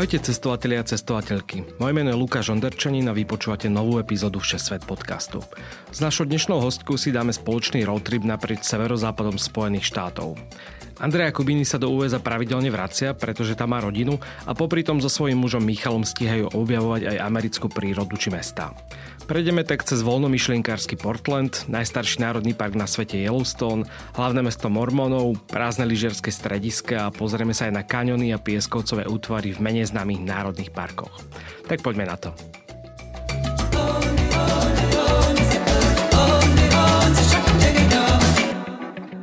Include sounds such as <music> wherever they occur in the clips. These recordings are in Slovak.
Ahojte cestovatelia a cestovateľky. Moje meno je Lukáš Onderčanin a vy počúvate novú epizódu Všesvet podcastu. S našou dnešnou hostkou si dáme spoločný road trip naprieč severozápadom Spojených štátov. Andrea Kubini sa do USA pravidelne vracia, pretože tam má rodinu a popri tom so svojím mužom Michalom stíhajú objavovať aj americkú prírodu či mesta. Prejdeme tak cez voľnomyšlienkársky Portland, najstarší národný park na svete Yellowstone, hlavné mesto Mormonov, prázdne lyžiarske strediska a pozrieme sa aj na kaňony a pieskovcové útvary v menej známych národných parkoch. Tak poďme na to.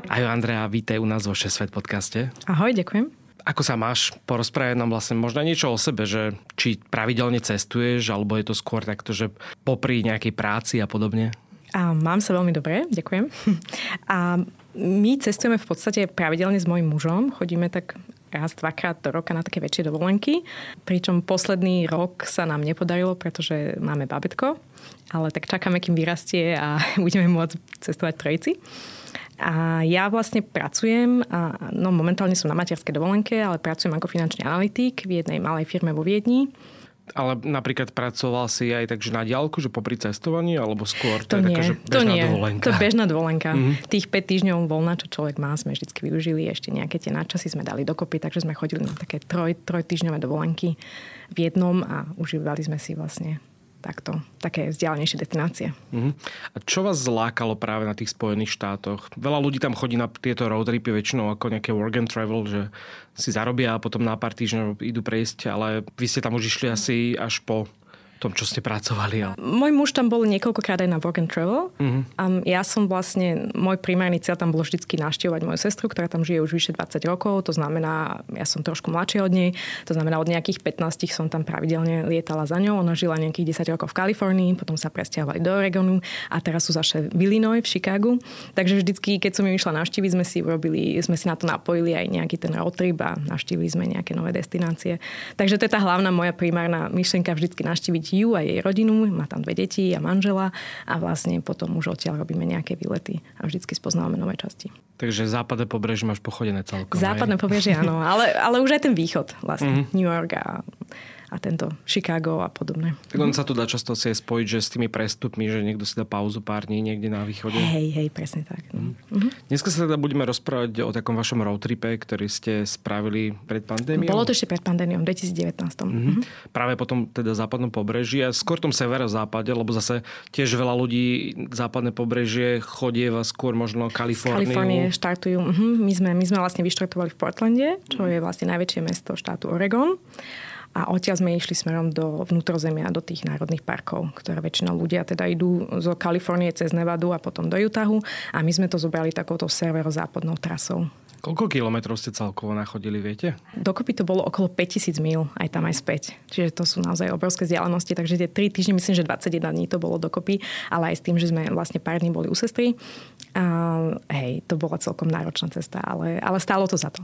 Ahoj Andrea, vítaj u nás vo Šesvet podcaste. Ahoj, ďakujem. Ako sa máš? Porozprávať nám vlastne možno niečo o sebe, že či pravidelne cestuješ, alebo je to skôr takto, že popri nejakej práci a podobne? A mám sa veľmi dobre, ďakujem. <laughs> A my cestujeme v podstate pravidelne s mojim mužom. Chodíme tak raz, dvakrát do roka na také väčšie dovolenky. Pričom posledný rok sa nám nepodarilo, pretože máme babetko. Ale tak čakáme, kým vyrastie a <laughs> budeme môcť cestovať trojici. A ja vlastne pracujem, a, no momentálne som na materskej dovolenke, ale pracujem ako finančný analytik v jednej malej firme vo Viedni. Ale napríklad pracoval si aj takže na diálku, že popri cestovaní, alebo skôr to, to je nie, taká, že to nie. dovolenka? To bežná dovolenka. Mm-hmm. Tých 5 týždňov voľna, čo človek má, sme vždy využili. Ešte nejaké tie nadčasy sme dali dokopy, takže sme chodili na také troj, troj týždňové dovolenky v jednom a užívali sme si vlastne takto, také vzdialenejšie destinácie. Uh-huh. A čo vás zlákalo práve na tých Spojených štátoch? Veľa ľudí tam chodí na tieto road väčšinou ako nejaké work and travel, že si zarobia a potom na pár týždňov idú prejsť, ale vy ste tam už išli asi až po tom, čo ste pracovali? Ale... Môj muž tam bol niekoľkokrát aj na work and travel. Uh-huh. Um, ja som vlastne, môj primárny cieľ tam bolo vždycky naštevovať moju sestru, ktorá tam žije už vyše 20 rokov. To znamená, ja som trošku mladšia od nej. To znamená, od nejakých 15 som tam pravidelne lietala za ňou. Ona žila nejakých 10 rokov v Kalifornii, potom sa presťahovali do Oregonu a teraz sú zase v Illinois, v Chicagu. Takže vždycky, keď som ju išla navštíviť, sme si urobili, sme si na to napojili aj nejaký ten road trip a navštívili sme nejaké nové destinácie. Takže to je tá hlavná moja primárna myšlienka vždycky navštíviť ju a jej rodinu, má tam dve deti a manžela a vlastne potom už odtiaľ robíme nejaké výlety a vždycky spoznávame nové časti. Takže západné pobrežie máš pochodené celkom. Západné pobrežie áno, ale, ale už aj ten východ vlastne, mm-hmm. New York a a tento Chicago a podobné. Tak on sa tu dá často si spojiť, že s tými prestupmi, že niekto si dá pauzu pár dní niekde na východe. Hej, hej, presne tak. No. Mm. Dneska sa teda budeme rozprávať o takom vašom roadtripe, ktorý ste spravili pred pandémiou. Bolo to ešte pred pandémiou, v 2019. Mm-hmm. Mm-hmm. Práve potom teda západnom pobreží a skôr tom severozápade, lebo zase tiež veľa ľudí západné pobrežie chodieva skôr možno Kaliforniu. Kalifornie štartujú. Mm-hmm. My, sme, my sme vlastne vyštartovali v Portlande, čo je vlastne najväčšie mesto štátu Oregon a odtiaľ sme išli smerom do vnútrozemia, do tých národných parkov, ktoré väčšinou ľudia teda idú zo Kalifornie cez Nevadu a potom do Utahu a my sme to zobrali takouto severozápadnou trasou. Koľko kilometrov ste celkovo nachodili, viete? Dokopy to bolo okolo 5000 mil, aj tam aj späť. Čiže to sú naozaj obrovské vzdialenosti, takže tie 3 týždne, myslím, že 21 dní to bolo dokopy, ale aj s tým, že sme vlastne pár dní boli u sestry. A, hej, to bola celkom náročná cesta, ale, ale stálo to za to.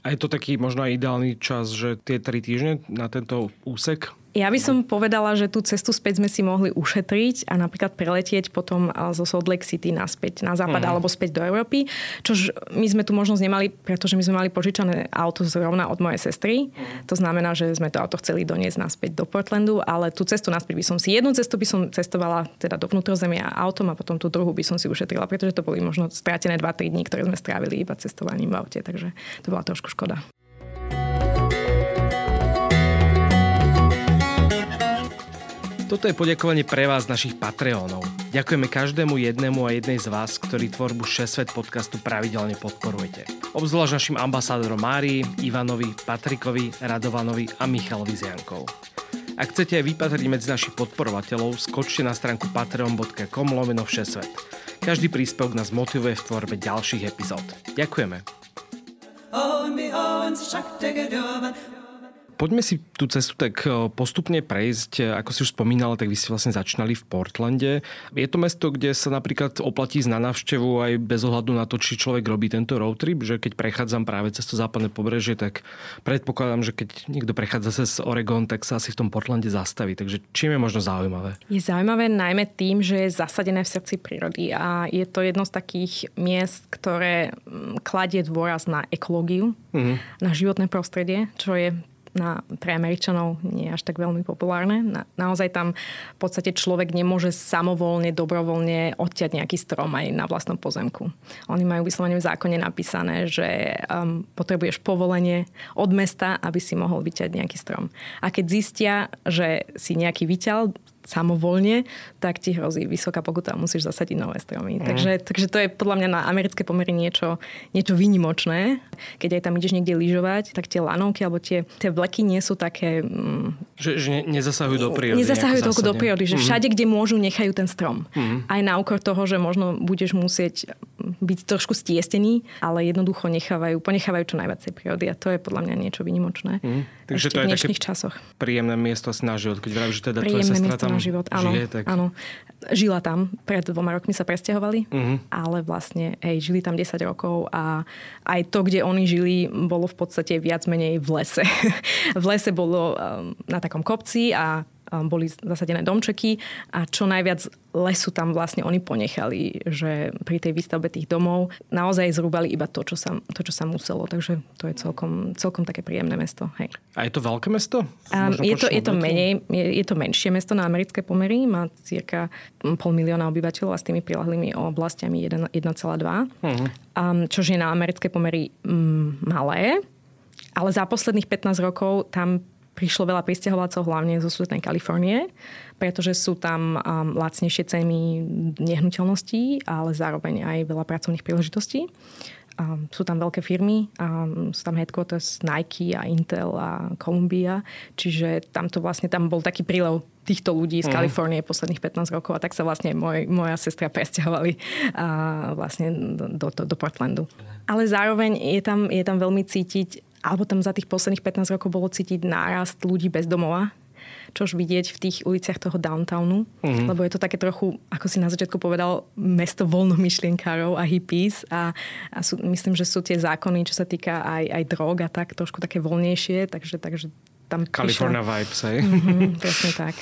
A je to taký možno aj ideálny čas, že tie tri týždne na tento úsek ja by som povedala, že tú cestu späť sme si mohli ušetriť a napríklad preletieť potom zo Salt Lake City naspäť na západ mm. alebo späť do Európy, čo my sme tu možnosť nemali, pretože my sme mali požičané auto zrovna od mojej sestry. Mm. To znamená, že sme to auto chceli doniesť naspäť do Portlandu, ale tú cestu naspäť by som si, jednu cestu by som cestovala teda do vnútrozemia autom a potom tú druhú by som si ušetrila, pretože to boli možno strátené 2-3 dní, ktoré sme strávili iba cestovaním v aute, takže to bola trošku škoda. Toto je poďakovanie pre vás, našich Patreónov. Ďakujeme každému jednému a jednej z vás, ktorí tvorbu 6 podcastu pravidelne podporujete. Obzvlášť našim ambasádorom Márii, Ivanovi, Patrikovi, Radovanovi a Michalovi Ziankov. Ak chcete aj vypatriť medzi našich podporovateľov, skočte na stránku patreon.com lomeno všesvet. Každý príspevok nás motivuje v tvorbe ďalších epizód. Ďakujeme. Poďme si tú cestu tak e, postupne prejsť. Ako si už spomínala, tak vy ste vlastne začínali v Portlande. Je to mesto, kde sa napríklad oplatí na návštevu aj bez ohľadu na to, či človek robí tento road trip, že keď prechádzam práve cez to západné pobrežie, tak predpokladám, že keď niekto prechádza cez Oregon, tak sa asi v tom Portlande zastaví. Takže čím je možno zaujímavé? Je zaujímavé najmä tým, že je zasadené v srdci prírody a je to jedno z takých miest, ktoré mm, kladie dôraz na ekológiu, mm-hmm. na životné prostredie, čo je na, pre Američanov nie je až tak veľmi populárne. Na, naozaj tam v podstate človek nemôže samovolne, dobrovoľne odťať nejaký strom aj na vlastnom pozemku. Oni majú vyslovene v zákone napísané, že um, potrebuješ povolenie od mesta, aby si mohol vyťať nejaký strom. A keď zistia, že si nejaký vyťal, samovolne, tak ti hrozí vysoká pokuta a musíš zasadiť nové stromy. Mm. Takže, takže to je podľa mňa na americké pomery niečo, niečo výnimočné. Keď aj tam ideš niekde lyžovať, tak tie lanovky alebo tie, tie vleky nie sú také... Mm, že, že ne, nezasahujú do prírody. Nezasahujú toľko do prírody, že mm. všade, kde môžu, nechajú ten strom. Mm. Aj na úkor toho, že možno budeš musieť byť trošku stiestený, ale jednoducho nechávajú, ponechávajú čo najviac tej prírody a to je podľa mňa niečo výnimočné. Mm. Takže to je v dnešných také časoch. príjemné miesto na život, keď vravíš, že teda tvoja sestra tam na život. Áno, žije, tak... áno. Žila tam, pred dvoma rokmi sa presťahovali, uh-huh. ale vlastne hej, žili tam 10 rokov a aj to, kde oni žili, bolo v podstate viac menej v lese. <laughs> v lese bolo um, na takom kopci a boli zasadené domčeky a čo najviac lesu tam vlastne oni ponechali, že pri tej výstavbe tých domov naozaj zrúbali iba to, čo sa, to, čo sa muselo. Takže to je celkom, celkom také príjemné mesto. Hej. A je to veľké mesto? Um, je, to, je, to menej, je, je to menšie mesto na americké pomery. Má cirka pol milióna obyvateľov a s tými prilahlými oblastiami 1,2. Uh-huh. Um, čož je na americké pomery um, malé. Ale za posledných 15 rokov tam prišlo veľa pristahovalcov hlavne zo súdnej Kalifornie, pretože sú tam um, lacnejšie ceny nehnuteľností, ale zároveň aj veľa pracovných príležitostí. Um, sú tam veľké firmy, um, sú tam headquarters Nike a Intel a Columbia, čiže tam to vlastne tam bol taký prílev týchto ľudí z mhm. Kalifornie posledných 15 rokov a tak sa vlastne môj, moja sestra presťahovali a vlastne do, do, do Portlandu. Ale zároveň je tam, je tam veľmi cítiť alebo tam za tých posledných 15 rokov bolo cítiť nárast ľudí bez domova, čož vidieť v tých uliciach toho downtownu, mm-hmm. lebo je to také trochu, ako si na začiatku povedal, mesto voľnomyšlienkárov a hippies a, a sú, myslím, že sú tie zákony, čo sa týka aj, aj drog a tak, trošku také voľnejšie, takže, takže tam California prišla... vibes, hej? Mm-hmm, presne tak.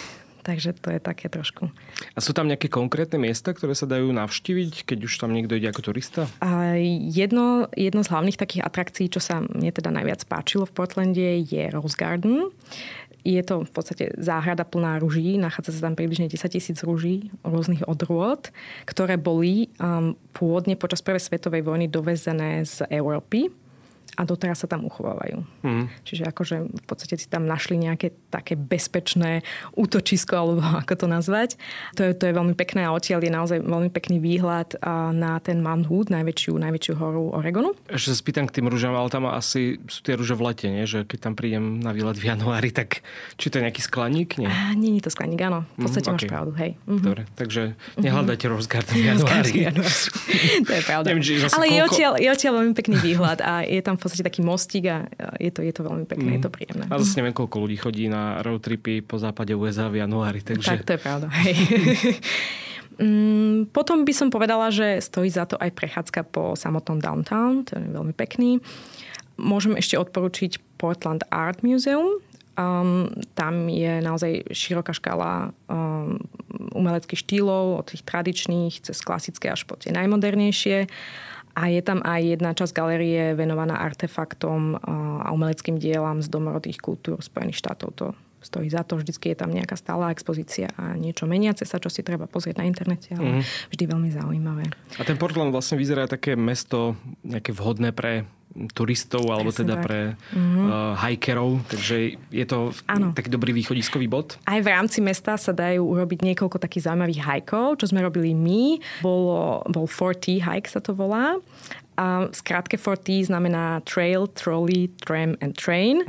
Takže to je také trošku. A sú tam nejaké konkrétne miesta, ktoré sa dajú navštíviť, keď už tam niekto ide ako turista? A jedno, jedno z hlavných takých atrakcií, čo sa mne teda najviac páčilo v Portlande, je Rose Garden. Je to v podstate záhrada plná ruží, nachádza sa tam približne 10 tisíc ruží rôznych odrôd, ktoré boli um, pôvodne počas prvej svetovej vojny dovezené z Európy a doteraz sa tam uchovávajú. Mm. Čiže akože v podstate si tam našli nejaké také bezpečné útočisko, alebo <laughs> ako to nazvať. To je, to je veľmi pekné a odtiaľ je naozaj veľmi pekný výhľad na ten Mount Hood, najväčšiu, najväčšiu horu Oregonu. Ešte sa spýtam k tým rúžam, ale tam asi sú tie rúže v lete, nie? že keď tam prídem na výlet v januári, tak či to je nejaký skleník? Nie, nie je to skleník, áno. V podstate mm, okay. máš pravdu, hej. Mm-hmm. Dobre, takže nehľadajte mm-hmm. Rose Garden v januári. <laughs> to je pravda. Neviem, ale koľko... je, odtiaľ, je odtiaľ veľmi pekný výhľad a je tam v podstate taký mostík a je to, je to veľmi pekné, mm. je to príjemné. A zase neviem, koľko ľudí chodí na road tripy po západe USA v januári. Takže... Tak, to je pravda. Hej. <laughs> Mm, potom by som povedala, že stojí za to aj prechádzka po samotnom downtown, to je veľmi pekný. Môžem ešte odporučiť Portland Art Museum. Um, tam je naozaj široká škála um, umeleckých štýlov, od tých tradičných cez klasické až po tie najmodernejšie. A je tam aj jedna časť galerie venovaná artefaktom a umeleckým dielam z domorodých kultúr Spojených štátov. To stojí za to, vždycky je tam nejaká stála expozícia a niečo meniace sa, čo si treba pozrieť na internete, ale mm. vždy veľmi zaujímavé. A ten Portland vlastne vyzerá také mesto nejaké vhodné pre turistov alebo Presne teda tak. pre mm-hmm. uh, hikerov, takže je to ano. taký dobrý východiskový bod. Aj v rámci mesta sa dajú urobiť niekoľko takých zaujímavých hajkov, čo sme robili my. Bolo, bol 4T hike sa to volá a skrátke 4T znamená Trail, Trolley, Tram and Train.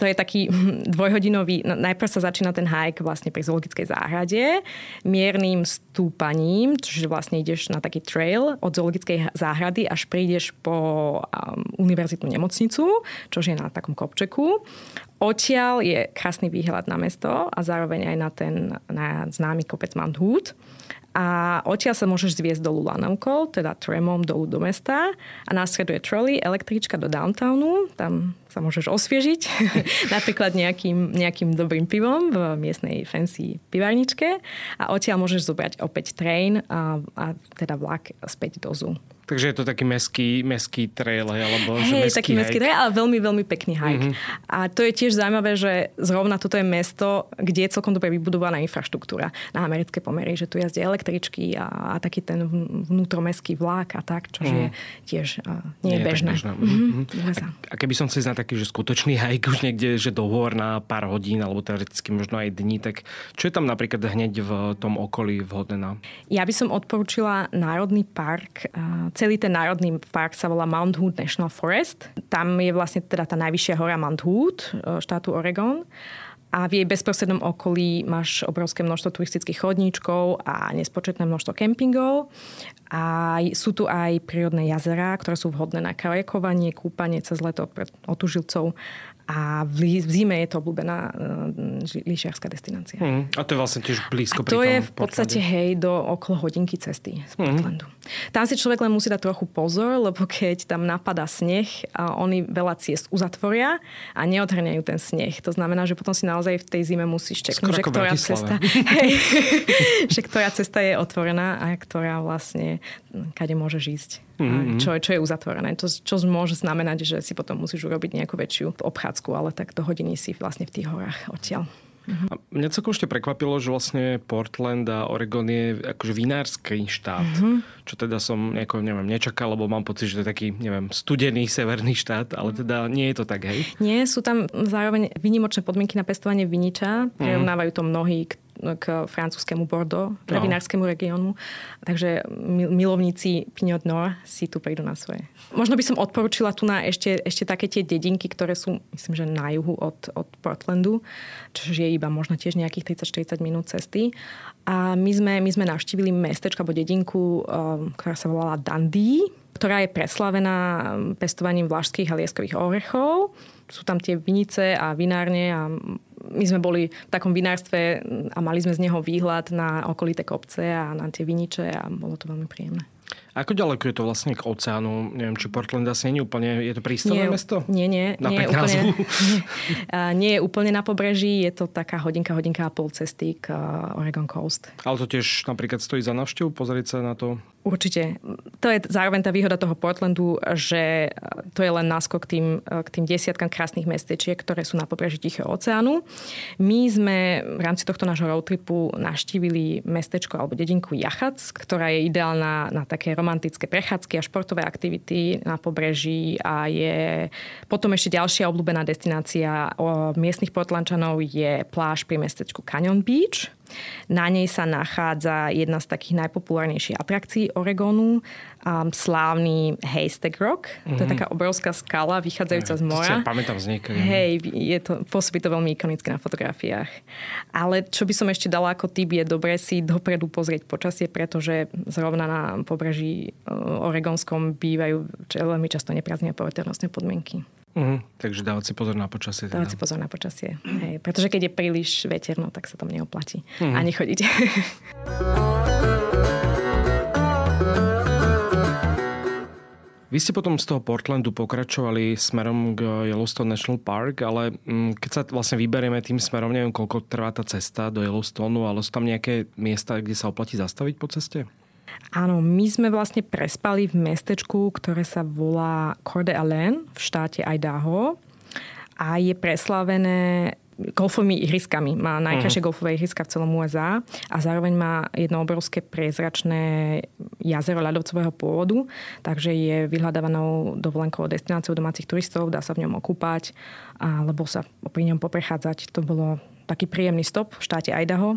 To je taký <laughs> dvojhodinový, no, najprv sa začína ten hike vlastne pri zoologickej záhrade, miernym stúpaním, čiže vlastne ideš na taký trail od zoologickej záhrady až prídeš po um, univerzitnú nemocnicu, čo je na takom kopčeku. Odtiaľ je krásny výhľad na mesto a zároveň aj na ten na známy kopec Mount Hood. A odtiaľ sa môžeš zviesť dolu lanovkou, teda tramom dolu do mesta. A následuje trolley, električka do downtownu, tam sa môžeš osviežiť, <laughs> napríklad nejakým, nejakým dobrým pivom v miestnej fancy pivarničke a odtiaľ môžeš zobrať opäť train a, a teda vlak späť do zoo. Takže je to taký meský, meský trail, alebo hey, že taký meský trail, ale veľmi, veľmi pekný hike. Mm-hmm. A to je tiež zaujímavé, že zrovna toto je mesto, kde je celkom dobre vybudovaná infraštruktúra na americké pomery, že tu jazdia električky a, a taký ten vnútromestský vlák a tak, čo mm. je tiež uh, nie, nie je bežné. Mm-hmm. A, a keby som chcel znať taký, že skutočný hike už niekde, že dohovor na pár hodín, alebo teoreticky možno aj dní, tak čo je tam napríklad hneď v tom okolí vhodné na? Ja by som odporúčila Národný park celý ten národný park sa volá Mount Hood National Forest. Tam je vlastne teda tá najvyššia hora Mount Hood, e, štátu Oregon. A v jej bezprostrednom okolí máš obrovské množstvo turistických chodníčkov a nespočetné množstvo kempingov. A sú tu aj prírodné jazera, ktoré sú vhodné na kajakovanie, kúpanie cez leto pre otužilcov a v, zime je to obľúbená uh, lyžiarská destinácia. Hmm. A to je vlastne tiež blízko a to je v podstate, hej, do okolo hodinky cesty z mhm. Portlandu. Hmm. Tam si človek len musí dať trochu pozor, lebo keď tam napadá sneh, a oni veľa ciest uzatvoria a neodhrňajú ten sneh. To znamená, že potom si naozaj v tej zime musíš čeknúť, že ktorá cesta, <laughs> hej, <laughs> že ktorá cesta je otvorená a ktorá vlastne, kade môžeš ísť. Mm-hmm. Čo, čo je uzatvorené. To, čo môže znamenať, že si potom musíš urobiť nejakú väčšiu obchádzku, ale tak do hodiny si vlastne v tých horách odtiaľ. A mňa celkom ešte prekvapilo, že vlastne Portland a Oregon je akože vinársky štát. Uh-huh. Čo teda som nejako, neviem, nečakal, lebo mám pocit, že to je taký, neviem, studený severný štát, ale teda nie je to tak, hej? Nie, sú tam zároveň vynimočné podmienky na pestovanie viniča. Prirovnávajú to mnohí, k francúzskému Bordeaux, k no. vinárskému regiónu. Takže milovníci Pinot Noir si tu prídu na svoje. Možno by som odporúčila tu na ešte, ešte také tie dedinky, ktoré sú, myslím, že na juhu od, od Portlandu, čo je iba možno tiež nejakých 30-40 minút cesty. A my sme, my sme navštívili mestečko alebo dedinku, um, ktorá sa volala Dundee, ktorá je preslavená pestovaním vlašských a lieskových orechov. Sú tam tie vinice a vinárne a my sme boli v takom vinárstve a mali sme z neho výhľad na okolité kopce a na tie viniče a bolo to veľmi príjemné. Ako ďaleko je to vlastne k oceánu? Neviem, či Portland asi nie je úplne, je to prístavné mesto? Nie, nie. Na nie, je úplne, <laughs> <laughs> nie, nie je úplne na pobreží, je to taká hodinka, hodinka a pol cesty k Oregon Coast. Ale to tiež napríklad stojí za návštevu, pozrieť sa na to? Určite. To je zároveň tá výhoda toho Portlandu, že to je len náskok k tým, k tým desiatkam krásnych mestečiek, ktoré sú na pobreží Tichého oceánu. My sme v rámci tohto nášho roadtripu naštívili mestečko alebo dedinku Jachac, ktorá je ideálna na také romantické prechádzky a športové aktivity na pobreží a je potom ešte ďalšia obľúbená destinácia miestnych portlančanov je pláž pri mestečku Canyon Beach na nej sa nachádza jedna z takých najpopulárnejších atrakcií Oregonu, um, slávny Haystack Rock. Mm-hmm. To je mhm. taká obrovská skala vychádzajúca z mora. To pamätám z niekedy. Hej, je to, pôsobí to veľmi ikonické na fotografiách. Ale čo by som ešte dala ako tip, je dobre si dopredu pozrieť počasie, pretože zrovna na pobreží uh, Oregonskom bývajú veľmi často nepriaznivé poveternostné podmienky. Uh-huh. Takže dávať si pozor na počasie. Teda. Dávať si pozor na počasie. Hej, pretože keď je príliš veterno, tak sa tam neoplatí. Uh-huh. Ani chodiť. <laughs> Vy ste potom z toho Portlandu pokračovali smerom k Yellowstone National Park, ale mm, keď sa vlastne vyberieme tým smerom, neviem, koľko trvá tá cesta do Yellowstoneu, ale sú tam nejaké miesta, kde sa oplatí zastaviť po ceste? Áno, my sme vlastne prespali v mestečku, ktoré sa volá Coeur d'Alene v štáte Idaho a je preslavené golfovými ihriskami. Má najkrajšie uh-huh. golfové ihriska v celom USA a zároveň má jedno obrovské priezračné jazero ľadovcového pôvodu, takže je vyhľadávanou dovolenkovou destináciou domácich turistov, dá sa v ňom okúpať alebo sa pri ňom poprechádzať. To bolo taký príjemný stop v štáte Idaho.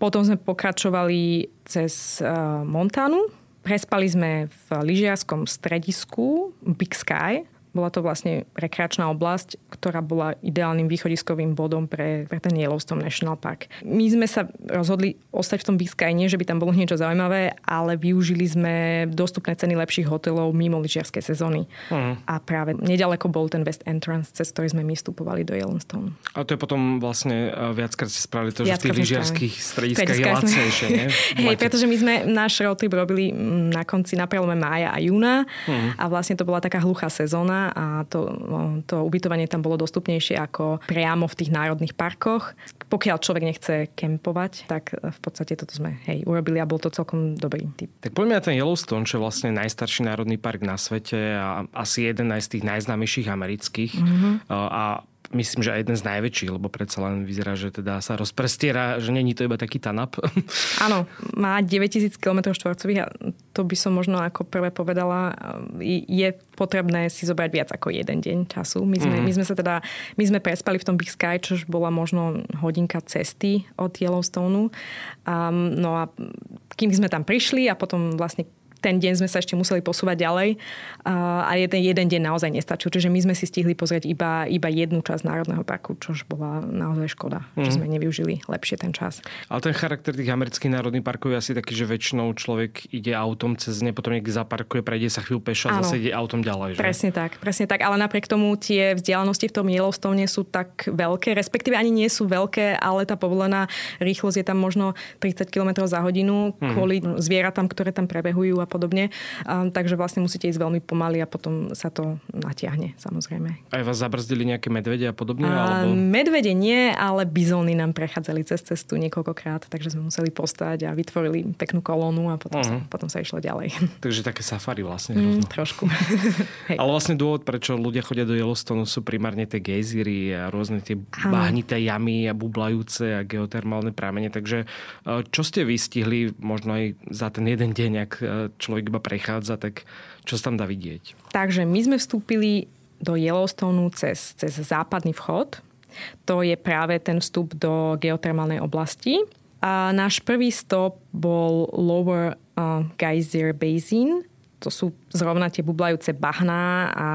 Potom sme pokračovali cez uh, Montanu. Prespali sme v lyžiarskom stredisku Big Sky. Bola to vlastne rekreačná oblasť, ktorá bola ideálnym východiskovým bodom pre, pre ten Yellowstone National Park. My sme sa rozhodli ostať v tom Biscay, nie že by tam bolo niečo zaujímavé, ale využili sme dostupné ceny lepších hotelov mimo lyžiarskej sezóny. Uh-huh. A práve nedaleko bol ten West Entrance, cez ktorý sme my vstupovali do Yellowstone. A to je potom vlastne viackrát ste spravili to, viackrát že v tých lyžiarských strediskách je lacnejšie, nie? <laughs> Hej, pretože my sme náš road trip robili na konci, na prelome mája a júna uh-huh. a vlastne to bola taká hluchá sezóna a to, to ubytovanie tam bolo dostupnejšie ako priamo v tých národných parkoch. Pokiaľ človek nechce kempovať, tak v podstate toto sme hej, urobili a bol to celkom dobrý typ. Tak poďme na ten Yellowstone, čo je vlastne najstarší národný park na svete a asi jeden z tých najznámejších amerických. Mm-hmm. A myslím, že aj jeden z najväčších, lebo predsa len vyzerá, že teda sa rozprestiera, že není to iba taký tanap. <laughs> Áno, má 9000 km štvorcových a to by som možno ako prvé povedala, je potrebné si zobrať viac ako jeden deň času. My sme, mm-hmm. my sme sa teda, my sme prespali v tom Big Sky, čož bola možno hodinka cesty od Yellowstoneu. Um, no a kým sme tam prišli a potom vlastne ten deň sme sa ešte museli posúvať ďalej a jeden, jeden deň naozaj nestačil. Čiže my sme si stihli pozrieť iba, iba jednu časť Národného parku, čož bola naozaj škoda, mm. že mhm. sme nevyužili lepšie ten čas. Ale ten charakter tých amerických národných parkov je asi taký, že väčšinou človek ide autom cez ne, potom niekde zaparkuje, prejde sa chvíľu pešo a zase ide autom ďalej. Že? Presne tak, presne tak. Ale napriek tomu tie vzdialenosti v tom Yellowstone sú tak veľké, respektíve ani nie sú veľké, ale tá povolená rýchlosť je tam možno 30 km za hodinu mm. kvôli zvieratám, ktoré tam prebehujú a podobne. Um, takže vlastne musíte ísť veľmi pomaly a potom sa to natiahne, samozrejme. Aj vás zabrzdili nejaké medvede a podobne? Alebo... Medvede nie, ale bizóny nám prechádzali cez cestu niekoľkokrát, takže sme museli postať a vytvorili peknú kolónu a potom, uh-huh. sa, mhm. potom sa išlo ďalej. <laughs> Takže také safari vlastne. Mm, trošku. <laughs> ale vlastne dôvod, prečo ľudia chodia do Yellowstone sú primárne tie gejzíry a rôzne tie bahnité jamy a bublajúce a geotermálne prámene. Takže e, čo ste vystihli možno aj za ten jeden deň, ak e, človek iba prechádza, tak čo sa tam dá vidieť? Takže my sme vstúpili do Yellowstoneu cez, cez západný vchod. To je práve ten vstup do geotermálnej oblasti. A náš prvý stop bol Lower uh, Geyser Basin, to sú zrovna tie bublajúce bahná a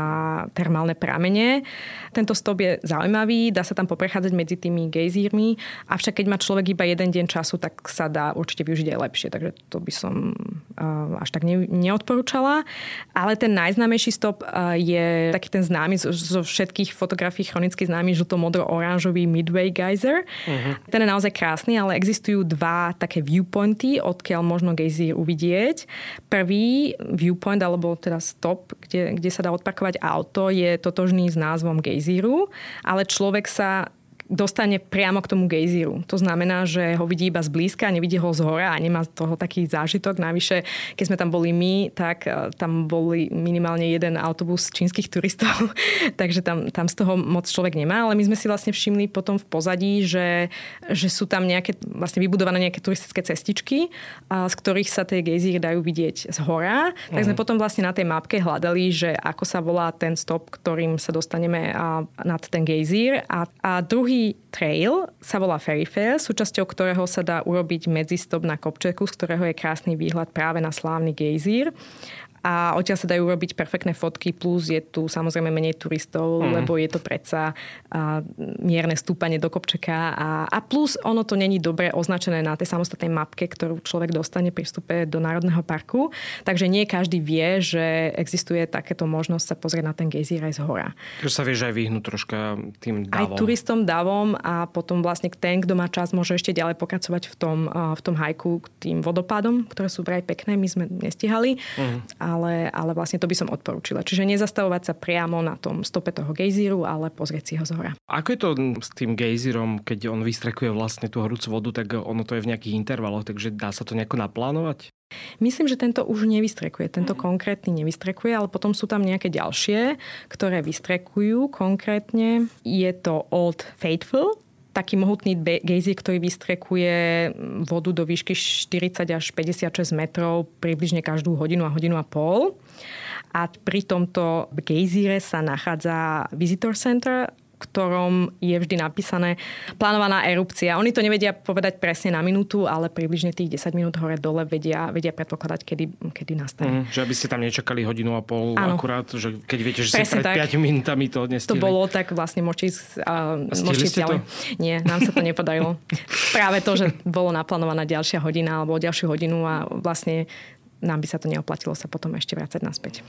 termálne pramene. Tento stop je zaujímavý, dá sa tam poprechádzať medzi tými gejzírmi, avšak keď má človek iba jeden deň času, tak sa dá určite využiť aj lepšie, takže to by som uh, až tak ne, neodporúčala. Ale ten najznámejší stop uh, je taký ten známy zo všetkých fotografií chronicky známy žlto-modro-oranžový Midway Geyser. Uh-huh. Ten je naozaj krásny, ale existujú dva také viewpointy, odkiaľ možno gejzír uvidieť. Prvý view viewpoint alebo teda stop, kde, kde sa dá odparkovať auto, je totožný s názvom gejzíru, ale človek sa dostane priamo k tomu gejzíru. To znamená, že ho vidí iba zblízka, nevidí ho z hora a nemá z toho taký zážitok. Navyše, keď sme tam boli my, tak e, tam boli minimálne jeden autobus čínskych turistov, <laughs> takže tam, tam z toho moc človek nemá. Ale my sme si vlastne všimli potom v pozadí, že, že sú tam nejaké vlastne vybudované nejaké turistické cestičky, a, z ktorých sa tie gejzíry dajú vidieť z hora. Tak sme mhm. potom vlastne na tej mapke hľadali, že ako sa volá ten stop, ktorým sa dostaneme a, nad ten gejzír. A, a druhý Druhý trail sa volá Fair, súčasťou ktorého sa dá urobiť medzistop na kopčeku, z ktorého je krásny výhľad práve na slávny gejzír a odtiaľ sa dajú robiť perfektné fotky, plus je tu samozrejme menej turistov, mm. lebo je to predsa a, mierne stúpanie do kopčeka a, a plus ono to není dobre označené na tej samostatnej mapke, ktorú človek dostane pri vstupe do Národného parku, takže nie každý vie, že existuje takéto možnosť sa pozrieť na ten gejzír aj z hora. Takže sa vieš aj vyhnúť troška tým davom. Aj turistom davom a potom vlastne ten, kto má čas, môže ešte ďalej pokračovať v tom, v tom hajku k tým vodopádom, ktoré sú vraj pekné, my sme nestihali. Mm. A ale, ale vlastne to by som odporúčila. Čiže nezastavovať sa priamo na tom stope toho gejzíru, ale pozrieť si ho z hora. Ako je to s tým gejzírom, keď on vystrekuje vlastne tú horúcu vodu, tak ono to je v nejakých intervaloch, takže dá sa to nejako naplánovať? Myslím, že tento už nevystrekuje. Tento mm. konkrétny nevystrekuje, ale potom sú tam nejaké ďalšie, ktoré vystrekujú. Konkrétne je to Old Faithful, taký mohutný gejzír, ktorý vystrekuje vodu do výšky 40 až 56 metrov približne každú hodinu a hodinu a pol. A pri tomto gejzíre sa nachádza Visitor Center, ktorom je vždy napísané plánovaná erupcia. Oni to nevedia povedať presne na minútu, ale približne tých 10 minút hore-dole vedia, vedia predpokladať, kedy, kedy nastane. Mm, že aby ste tam nečakali hodinu a pol ano. akurát, že keď viete, že presne ste pred tak. 5 minútami to nestihli. To bolo, tak vlastne ísť, uh, ďalej. Nie, nám sa to nepodarilo. <laughs> Práve to, že bolo naplánovaná ďalšia hodina alebo ďalšiu hodinu a vlastne nám by sa to neoplatilo sa potom ešte vrácať naspäť.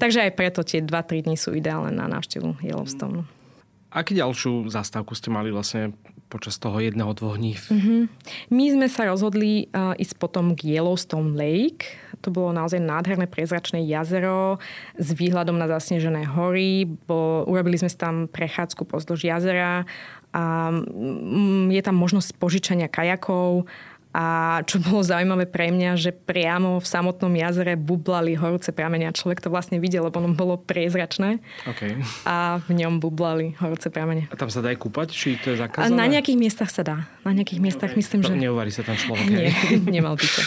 Takže aj preto tie 2-3 dní sú ideálne na návštevu Yellowstone. Aký ďalšiu zastávku ste mali vlastne počas toho jedného, dvoch dní? Mm-hmm. My sme sa rozhodli uh, ísť potom k Yellowstone Lake. To bolo naozaj nádherné prezračné jazero s výhľadom na zasnežené hory. Bo urobili sme si tam prechádzku pozdĺž jazera a mm, je tam možnosť požičania kajakov a čo bolo zaujímavé pre mňa, že priamo v samotnom jazere bublali horúce pramenia. Človek to vlastne videl, lebo ono bolo priezračné. Okay. A v ňom bublali horúce pramenia. A tam sa dá aj kúpať? Či to je zakázané? A na nejakých miestach sa dá. Na nejakých miestach okay. myslím, to že... Neuvarí sa tam človek. Nie, <laughs> nemal by sa.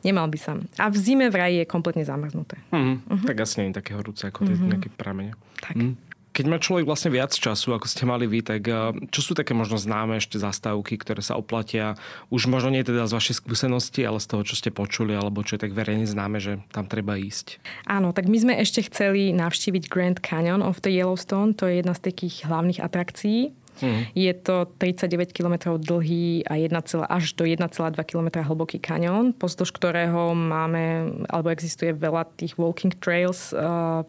Nemal by sa. A v zime vraj je kompletne zamrznuté. Mm-hmm. Uh-huh. Tak asi nie je také horúce ako tie uh-huh. nejaké pramene. Tak. Mm. Keď má človek vlastne viac času, ako ste mali vy, tak eh, čo sú také možno známe ešte zastávky, ktoré sa oplatia? Už možno nie teda z vašej skúsenosti, ale z toho, čo ste počuli, alebo čo je tak verejne známe, že tam treba ísť. Áno, tak my sme ešte chceli navštíviť Grand Canyon of the Yellowstone. To je jedna z takých hlavných atrakcií Mm. Je to 39 km dlhý a 1, až do 1,2 km hlboký kanión, pozdĺž ktorého máme, alebo existuje veľa tých walking trails.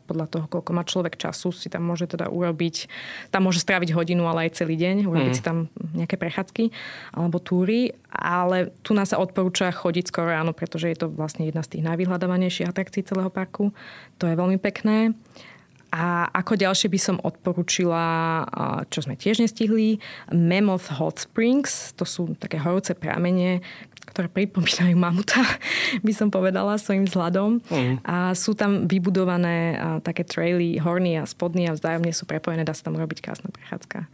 Podľa toho, koľko má človek času, si tam môže teda urobiť, tam môže stráviť hodinu, ale aj celý deň, urobiť mm. si tam nejaké prechádzky alebo túry. Ale tu nás sa odporúča chodiť skoro ráno, pretože je to vlastne jedna z tých najvyhľadávanejších atrakcií celého parku. To je veľmi pekné. A ako ďalšie by som odporučila, čo sme tiež nestihli, Mammoth Hot Springs. To sú také horúce pramene, ktoré pripomínajú mamuta, <laughs> by som povedala, svojim vzhľadom. Mm. A sú tam vybudované také traily, horný a spodný a vzájomne sú prepojené, dá sa tam robiť krásna prechádzka.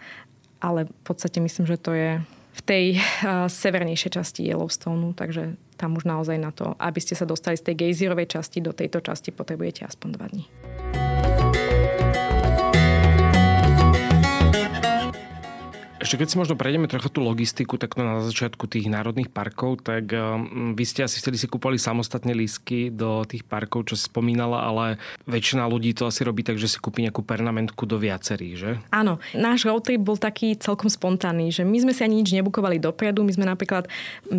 Ale v podstate myslím, že to je v tej uh, severnejšej časti Yellowstoneu, takže tam už naozaj na to, aby ste sa dostali z tej gejzírovej časti do tejto časti, potrebujete aspoň dva dní. Ešte keď si možno prejdeme trocha tú logistiku, tak na začiatku tých národných parkov, tak um, vy ste asi vtedy si kúpali samostatne lísky do tých parkov, čo si spomínala, ale väčšina ľudí to asi robí tak, že si kúpi nejakú pernamentku do viacerých, že? Áno, náš road trip bol taký celkom spontánny, že my sme si ani nič nebukovali dopredu, my sme napríklad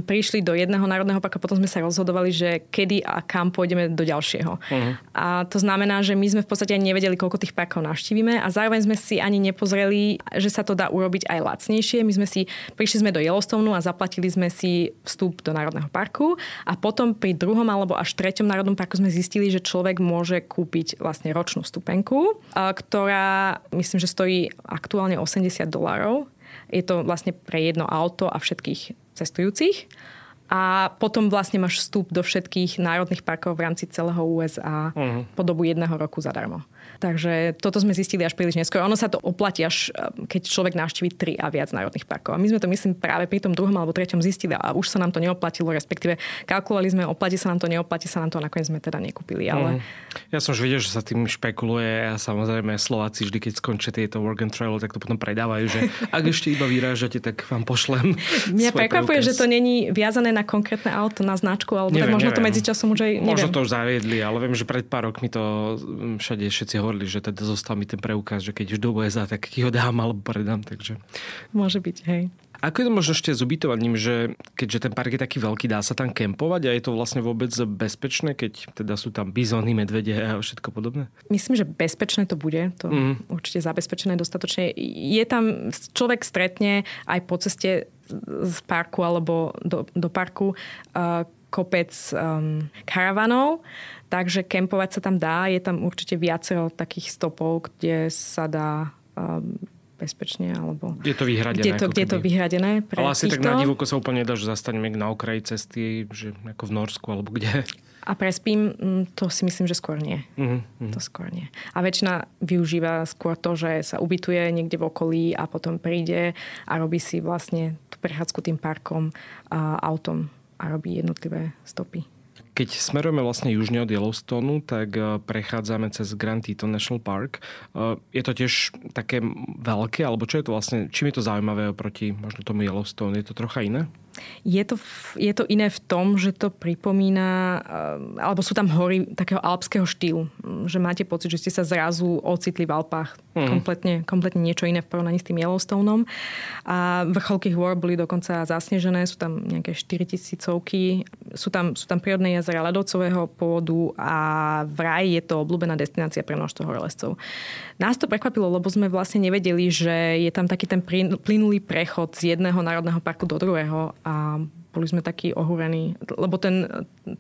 prišli do jedného národného parku, potom sme sa rozhodovali, že kedy a kam pôjdeme do ďalšieho. Uh-huh. A to znamená, že my sme v podstate ani nevedeli, koľko tých parkov navštívime a zároveň sme si ani nepozreli, že sa to dá urobiť aj lacnejšie. My sme si, prišli sme do Yellowstoneu a zaplatili sme si vstup do Národného parku a potom pri druhom alebo až treťom Národnom parku sme zistili, že človek môže kúpiť vlastne ročnú stupenku, ktorá myslím, že stojí aktuálne 80 dolárov. Je to vlastne pre jedno auto a všetkých cestujúcich a potom vlastne máš vstup do všetkých národných parkov v rámci celého USA uh-huh. Mhm. po dobu jedného roku zadarmo. Takže toto sme zistili až príliš neskôr. Ono sa to oplatí až, eh, keď človek navštíví tri a viac národných parkov. A my sme to, myslím, práve pri tom druhom alebo treťom zistili a už sa nám to neoplatilo, respektíve kalkulovali sme, oplatí sa nám to, neoplatí sa nám to, nakoniec sme teda nekúpili. Ale... Mm. Ja som už videl, že sa tým špekuluje a samozrejme Slováci vždy, keď skončia tieto work and travel, tak to potom predávajú, že <laughs> ak ešte iba vyrážate, tak vám pošlem. Mňa prekvapuje, že to není viazané na konkrétne auto, na značku, alebo neviem, tak možno neviem. to medzi časom už aj neviem. Možno to už zaviedli, ale viem, že pred pár rokmi to všade všetci hovorili, že teda zostal mi ten preukaz, že keď už do USA, tak ti ho dám alebo predám. Takže... Môže byť, hej. Ako je to možno ešte s ubytovaním, že keďže ten park je taký veľký, dá sa tam kempovať a je to vlastne vôbec bezpečné, keď teda sú tam bizóny, medvede a všetko podobné? Myslím, že bezpečné to bude. To mm. určite zabezpečené dostatočne. Je tam, človek stretne aj po ceste z parku alebo do, do parku uh, kopec um, karavanov, takže kempovať sa tam dá. Je tam určite viacero takých stopov, kde sa dá um, bezpečne, alebo... Je to vyhradené. Kde to, kde to vyhradené pre Ale asi týchto. tak na divoko sa úplne nedáš zastať na okraji cesty, že ako v Norsku, alebo kde. A prespím, mm, to si myslím, že skôr nie. Uh-huh. To skôr nie. A väčšina využíva skôr to, že sa ubytuje niekde v okolí a potom príde a robí si vlastne tú prechádzku tým parkom a autom a robí jednotlivé stopy. Keď smerujeme vlastne južne od Yellowstoneu, tak e, prechádzame cez Grand Teton National Park. E, je to tiež také veľké, alebo čo je to vlastne, čím je to zaujímavé oproti možno tomu Yellowstone? Je to trocha iné? Je to, je to iné v tom, že to pripomína, eh, alebo sú tam hory takého alpského štýlu, že máte pocit, že ste sa zrazu ocitli v Alpách. Mm. Kompletne, kompletne niečo iné v porovnaní s tým Yellowstoneom. A vrcholky hôr boli dokonca zasnežené, sú tam nejaké 4 tisícovky, sú tam, sú tam prírodné jazera ľadovcového pôvodu a vraj je to obľúbená destinácia pre množstvo horolezcov. Nás to prekvapilo, lebo sme vlastne nevedeli, že je tam taký ten plynulý prechod z jedného národného parku do druhého a boli sme takí ohúrení, lebo ten,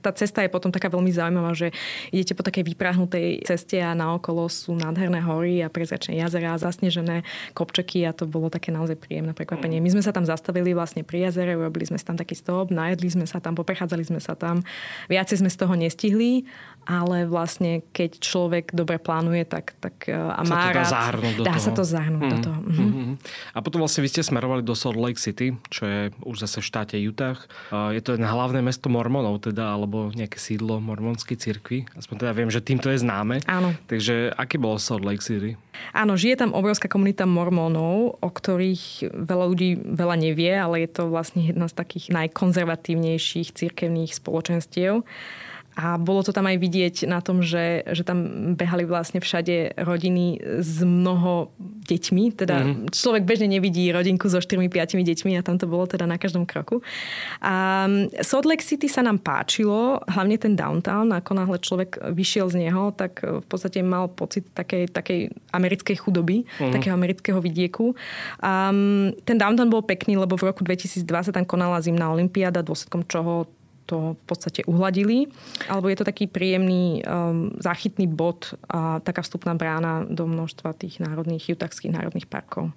tá cesta je potom taká veľmi zaujímavá, že idete po takej vyprahnutej ceste a naokolo sú nádherné hory a prezračné jazera, zasnežené kopčeky a to bolo také naozaj príjemné prekvapenie. My sme sa tam zastavili vlastne pri jazere, urobili sme si tam taký stop, najedli sme sa tam, poprechádzali sme sa tam. Viacej sme z toho nestihli, ale vlastne keď človek dobre plánuje, tak, tak e, a má sa to dá rád, do dá toho. sa to zahrnúť mm. do mhm. toho. Mm-hmm. A potom vlastne vy ste smerovali do Salt Lake City, čo je už zase v štáte Utah Mormonách. Je to hlavné mesto Mormonov teda, alebo nejaké sídlo mormonskej cirkvi. Aspoň teda viem, že týmto je známe. Áno. Takže aké bolo Salt Lake City? Áno, žije tam obrovská komunita mormónov, o ktorých veľa ľudí veľa nevie, ale je to vlastne jedna z takých najkonzervatívnejších cirkevných spoločenstiev. A bolo to tam aj vidieť na tom, že, že tam behali vlastne všade rodiny s mnoho deťmi. Teda mm-hmm. človek bežne nevidí rodinku so 4-5 deťmi a tam to bolo teda na každom kroku. A Salt Lake City sa nám páčilo, hlavne ten downtown. Ako náhle človek vyšiel z neho, tak v podstate mal pocit takej, takej americkej chudoby, mm-hmm. takého amerického vidieku. A ten downtown bol pekný, lebo v roku 2002 sa tam konala zimná olimpiáda, dôsledkom čoho to v podstate uhladili. Alebo je to taký príjemný um, záchytný bod a taká vstupná brána do množstva tých národných, jutachských národných parkov.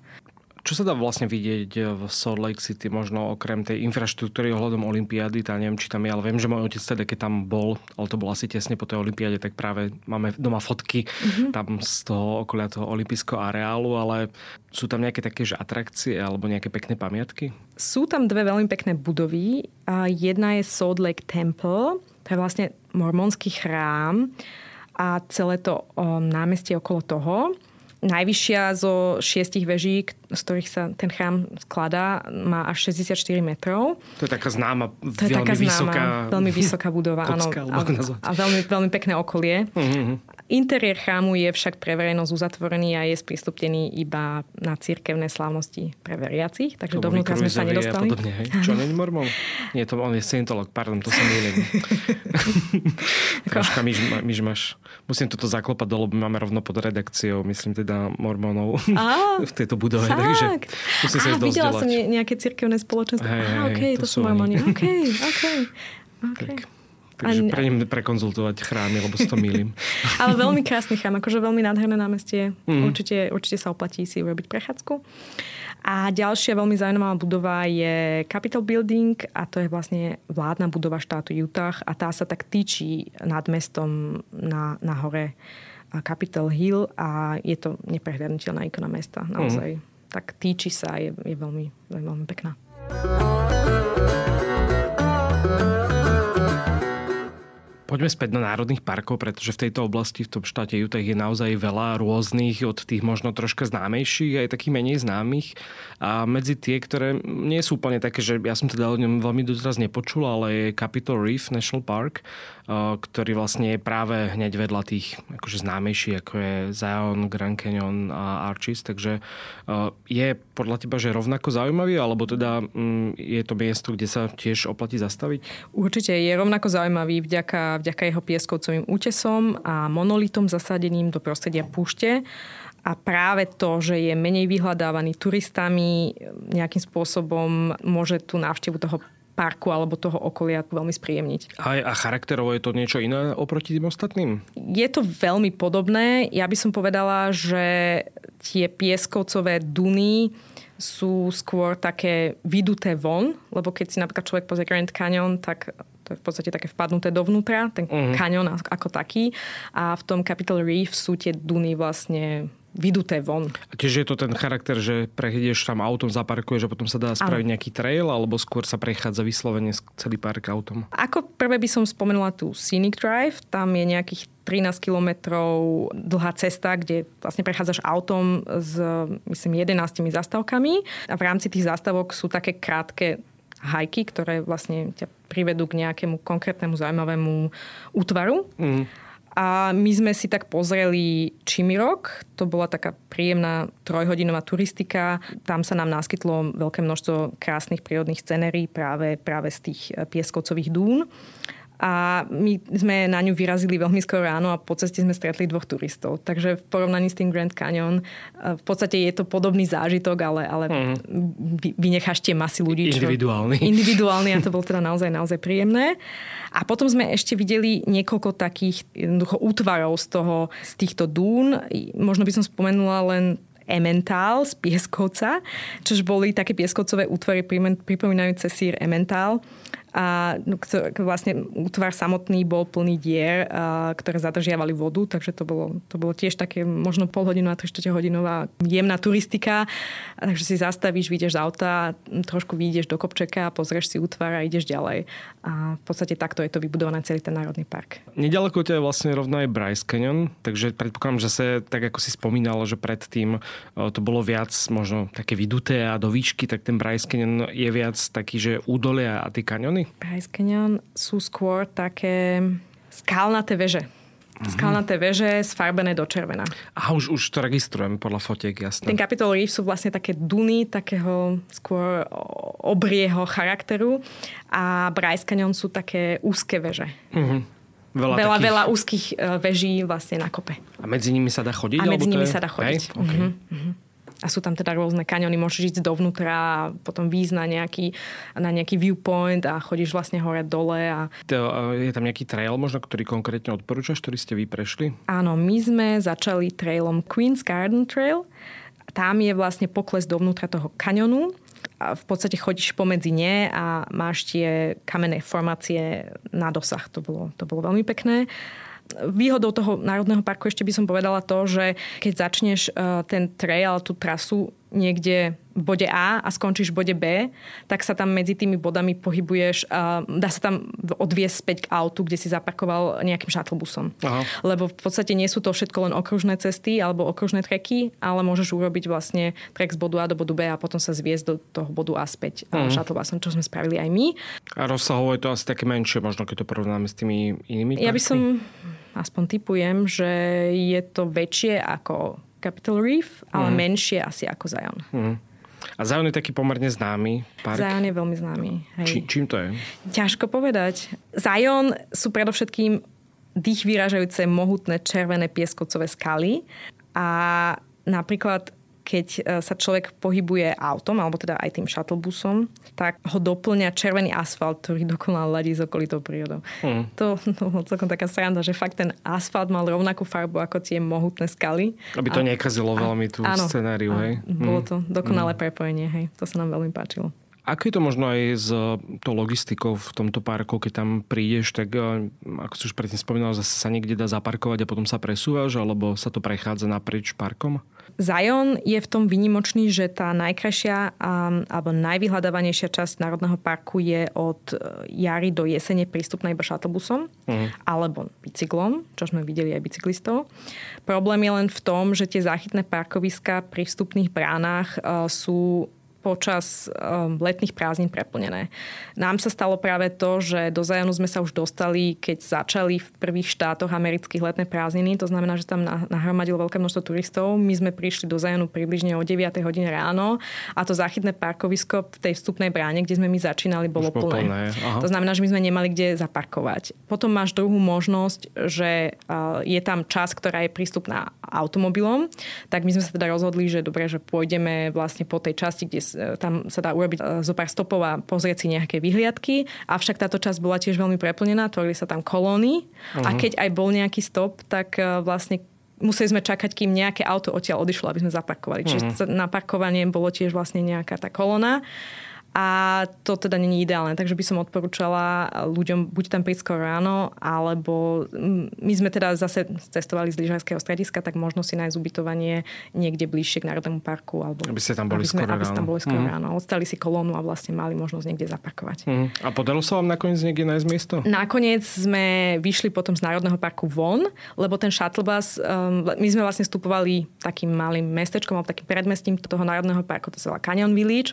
Čo sa dá vlastne vidieť v Salt Lake City, možno okrem tej infraštruktúry ohľadom Olympiády, tá neviem, či tam je, ale viem, že môj otec teda, keď tam bol, ale to bolo asi tesne po tej Olympiáde, tak práve máme doma fotky mm-hmm. tam z toho okolia toho olympijského areálu, ale sú tam nejaké také že atrakcie alebo nejaké pekné pamiatky? Sú tam dve veľmi pekné budovy. Jedna je Salt Lake Temple, to je vlastne mormonský chrám a celé to námestie okolo toho. Najvyššia zo šiestich veží, z ktorých sa ten chrám skladá, má až 64 metrov. To je taká známa, to je veľmi taká vysoká... Známa, veľmi vysoká budova, áno. A, a veľmi, veľmi pekné okolie. Uh-huh. Interiér chrámu je však pre verejnosť uzatvorený a je sprístupnený iba na cirkevné slávnosti pre veriacich, takže dovnútra sme sa nedostali. Podobne, hej? Čo, není mormon? <laughs> Nie, to on je scientolog, pardon, to sa mýlim. Troška myž máš. Musím toto zaklopať dole, máme rovno pod redakciou, myslím teda mormonov <laughs> v tejto budove. Fakt? Takže musím sa Á, videla som nejaké cirkevné spoločenstvo. Hey, Á, okay, to, to sú mormoni. OK, OK. okay. Tak. Takže pre ním prekonzultovať chrámy, lebo s to milím. <laughs> Ale veľmi krásny chrám, akože veľmi nádherné námestie. Mm. Určite, určite sa oplatí si urobiť prechádzku. A ďalšia veľmi zaujímavá budova je Capitol Building a to je vlastne vládna budova štátu Utah a tá sa tak týči nad mestom na, na hore Capitol Hill a je to neprehľadnutelná ikona mesta. Naozaj. Mm. Tak týči sa je, je veľmi, veľmi pekná. Poďme späť na národných parkov, pretože v tejto oblasti, v tom štáte Utah je naozaj veľa rôznych, od tých možno troška známejších aj takých menej známych. A medzi tie, ktoré nie sú úplne také, že ja som teda o ňom veľmi doteraz nepočul, ale je Capitol Reef National Park, ktorý vlastne je práve hneď vedľa tých akože známejší, ako je Zion, Grand Canyon a Arches. Takže je podľa teba, že rovnako zaujímavý, alebo teda mm, je to miesto, kde sa tiež oplatí zastaviť? Určite je rovnako zaujímavý vďaka vďaka jeho pieskovcovým útesom a monolitom zasadeným do prostredia púšte. A práve to, že je menej vyhľadávaný turistami, nejakým spôsobom môže tú návštevu toho parku alebo toho okolia veľmi spríjemniť. A, a charakterovo je to niečo iné oproti tým ostatným? Je to veľmi podobné. Ja by som povedala, že tie pieskovcové duny sú skôr také vyduté von, lebo keď si napríklad človek pozrie Grand Canyon, tak to je v podstate také vpadnuté dovnútra, ten uh-huh. kanion ako taký. A v tom Capitol Reef sú tie duny vlastne vyduté von. A tiež je to ten charakter, že prejdeš tam autom, zaparkuješ a potom sa dá spraviť ano. nejaký trail, alebo skôr sa prechádza vyslovene celý park autom? Ako prvé by som spomenula tú Scenic Drive, tam je nejakých 13 kilometrov dlhá cesta, kde vlastne prechádzaš autom s myslím 11 zastavkami a v rámci tých zastavok sú také krátke hajky, ktoré vlastne ťa privedú k nejakému konkrétnemu zaujímavému útvaru. Mm. A my sme si tak pozreli Čimirok, to bola taká príjemná trojhodinová turistika. Tam sa nám naskytlo veľké množstvo krásnych prírodných scenerí práve, práve z tých pieskovcových dún a my sme na ňu vyrazili veľmi skoro ráno a po ceste sme stretli dvoch turistov. Takže v porovnaní s tým Grand Canyon e, v podstate je to podobný zážitok, ale, ale mm. vynecháš tie masy ľudí. Individuálny. Čo, <laughs> <laughs> individuálny a to bolo teda naozaj, naozaj príjemné. A potom sme ešte videli niekoľko takých jednoducho útvarov z, toho, z týchto dún. Možno by som spomenula len Emmental z Pieskovca, čož boli také pieskovcové útvary pripomínajúce sír Emmental a no, vlastne útvar samotný bol plný dier, ktoré zadržiavali vodu, takže to bolo, to bolo tiež také možno pol hodinu a 3 hodinová jemná turistika. Takže si zastavíš, vyjdeš z auta, trošku vyjdeš do kopčeka, pozrieš si útvar a ideš ďalej. A v podstate takto je to vybudované celý ten národný park. Nedaleko ťa je vlastne rovno aj Bryce Canyon, takže predpokladám, že sa tak ako si spomínal, že predtým to bolo viac možno také vyduté a do výšky, tak ten Bryce Canyon je viac taký, že údolia a tie kaniony Canyon? Bryce Canyon sú skôr také skalnaté veže. Mm-hmm. Skalnaté veže sfarbené do červená. A už, už to registrujem podľa fotiek, jasné. Ten Capitol Reef sú vlastne také duny, takého skôr obrieho charakteru a Bryce Canyon sú také úzke veže. Mm-hmm. Veľa, veľa, takých... veľa úzkých e, veží vlastne na kope. A medzi nimi sa dá chodiť? A medzi nimi je... sa dá chodiť. Hej? Okay. Mm-hmm a sú tam teda rôzne kaňony, môžeš ísť dovnútra a potom výjsť na nejaký, na nejaký viewpoint a chodíš vlastne hore dole. A... Je tam nejaký trail možno, ktorý konkrétne odporúčaš, ktorý ste vy prešli? Áno, my sme začali trailom Queen's Garden Trail. Tam je vlastne pokles dovnútra toho kaňonu a v podstate chodíš pomedzi ne a máš tie kamenné formácie na dosah. To bolo, to bolo veľmi pekné. Výhodou toho Národného parku ešte by som povedala to, že keď začneš e, ten trail, tú trasu niekde bode A a skončíš v bode B, tak sa tam medzi tými bodami pohybuješ, a dá sa tam odviesť späť k autu, kde si zaparkoval nejakým shuttlebusom. Aha. Lebo v podstate nie sú to všetko len okružné cesty alebo okružné treky, ale môžeš urobiť vlastne trek z bodu A do bodu B a potom sa zviesť do toho bodu A späť uh-huh. shuttlebusom, čo sme spravili aj my. A rozsahovo je to asi také menšie, možno keď to porovnáme s tými inými parkmi? Ja by som aspoň typujem, že je to väčšie ako Capital Reef, ale mm. menšie asi ako Zion. Mm. A Zion je taký pomerne známy park. Zion je veľmi známy. Hej. Či, čím to je? Ťažko povedať. Zion sú predovšetkým dých vyrážajúce mohutné červené pieskovcové skaly a napríklad keď e, sa človek pohybuje autom, alebo teda aj tým shuttlebusom, tak ho doplňa červený asfalt, ktorý dokonal ladí z okolitou prírodou. Hmm. To, bolo celkom taká sranda, že fakt ten asfalt mal rovnakú farbu ako tie mohutné skaly. Aby to a, nekazilo a, veľmi tú áno, scenáriu, hej? Bolo hmm. to dokonalé hmm. prepojenie, hej. To sa nám veľmi páčilo. Ako je to možno aj s tou logistikou v tomto parku, keď tam prídeš, tak e, ako si už predtým spomínal, zase sa niekde dá zaparkovať a potom sa presúvaš, alebo sa to prechádza naprieč parkom? Zion je v tom vynimočný, že tá najkrajšia alebo najvyhľadávanejšia časť Národného parku je od e, jary do jesene prístupná iba šattlbusom uh-huh. alebo bicyklom, čo sme videli aj bicyklistov. Problém je len v tom, že tie záchytné parkoviska pri vstupných bránach e, sú počas um, letných prázdnin preplnené. Nám sa stalo práve to, že do Zajanu sme sa už dostali, keď začali v prvých štátoch amerických letné prázdniny. To znamená, že tam nahromadilo veľké množstvo turistov. My sme prišli do Zajanu približne o 9 hodine ráno a to záchytné parkovisko v tej vstupnej bráne, kde sme my začínali, bolo plné. plné. To znamená, že my sme nemali kde zaparkovať. Potom máš druhú možnosť, že uh, je tam čas, ktorá je prístupná automobilom. Tak my sme sa teda rozhodli, že dobre, že pôjdeme vlastne po tej časti, kde tam sa dá urobiť e, zo pár stopov a pozrieť si nejaké vyhliadky. Avšak táto časť bola tiež veľmi preplnená, tvorili sa tam kolóny uh-huh. a mhm. keď aj bol nejaký stop, tak e, vlastne museli sme čakať, kým nejaké auto odtiaľ odišlo, aby sme zaparkovali. Uh-huh. Čiže mhm. na parkovanie bolo tiež vlastne nejaká tá kolona. A to teda není ideálne, takže by som odporúčala ľuďom buď tam prísť skoro ráno, alebo mm, my sme teda zase cestovali z lyžarského strediska, tak možno si nájsť ubytovanie niekde bližšie k Národnému parku. Alebo aby ste tam boli aby sme, skoro aby ráno. tam boli skoro mm. ráno. Odstali si kolónu a vlastne mali možnosť niekde zaparkovať. Mm. A podarilo sa vám nakoniec niekde nájsť miesto? Nakoniec sme vyšli potom z Národného parku von, lebo ten shuttle bus, um, my sme vlastne vstupovali takým malým mestečkom alebo takým predmestím toho Národného parku, to sa volá Canyon Village.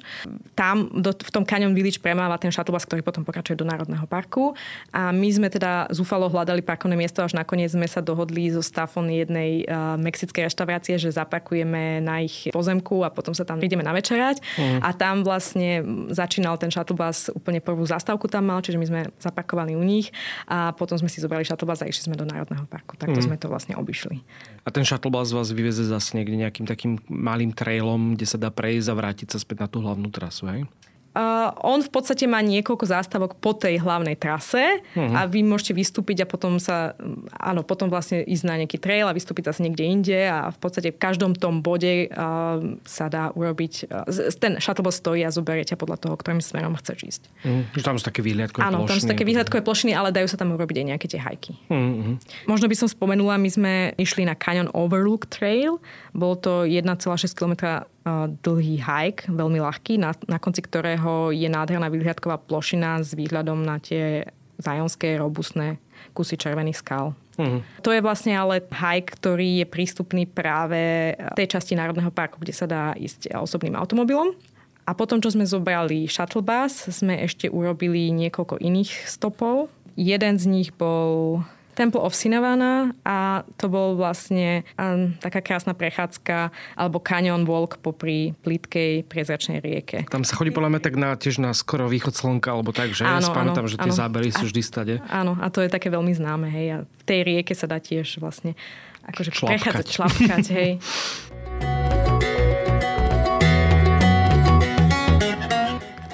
Tam do v tom Canyon Village premáva ten bus, ktorý potom pokračuje do Národného parku. A my sme teda zúfalo hľadali parkovné miesto, až nakoniec sme sa dohodli so stafom jednej uh, mexickej reštaurácie, že zaparkujeme na ich pozemku a potom sa tam ideme navečerať. Mm. A tam vlastne začínal ten bus, úplne prvú zastávku tam mal, čiže my sme zaparkovali u nich a potom sme si zobrali bus a išli sme do Národného parku. Takto mm. sme to vlastne obišli. A ten bus vás vyveze zase niekde nejakým takým malým trailom, kde sa dá prejsť a vrátiť sa späť na tú hlavnú trasu, hej? Uh, on v podstate má niekoľko zástavok po tej hlavnej trase uh-huh. a vy môžete vystúpiť a potom sa, áno, potom vlastne ísť na nejaký trail a vystúpiť zase niekde inde a v podstate v každom tom bode uh, sa dá urobiť, uh, ten shuttle stojí a zoberiete podľa toho, ktorým smerom chce ísť. Uh-huh. Tam sú také výhľadkové Áno, tam sú také výhľadkové plošiny, ale dajú sa tam urobiť aj nejaké tie hajky. Uh-huh. Možno by som spomenula, my sme išli na Canyon Overlook Trail, bol to 1,6 km dlhý hike, veľmi ľahký, na, na konci ktorého je nádherná výhľadková plošina s výhľadom na tie zajonské, robustné kusy červených skal. Mm. To je vlastne ale hike, ktorý je prístupný práve v tej časti Národného parku, kde sa dá ísť osobným automobilom. A potom, čo sme zobrali shuttle bus, sme ešte urobili niekoľko iných stopov. Jeden z nich bol Temple of Sinavana a to bol vlastne um, taká krásna prechádzka alebo canyon walk popri plitkej priezračnej rieke. Tam sa chodí podľa mňa tak na, tiež na skoro východ slnka, alebo tak, že? Áno, ja pamätám, že tie áno. zábery sú vždy stade. Áno, a to je také veľmi známe, hej. A v tej rieke sa dá tiež vlastne akože prechádzať, šlapkať, hej. <laughs>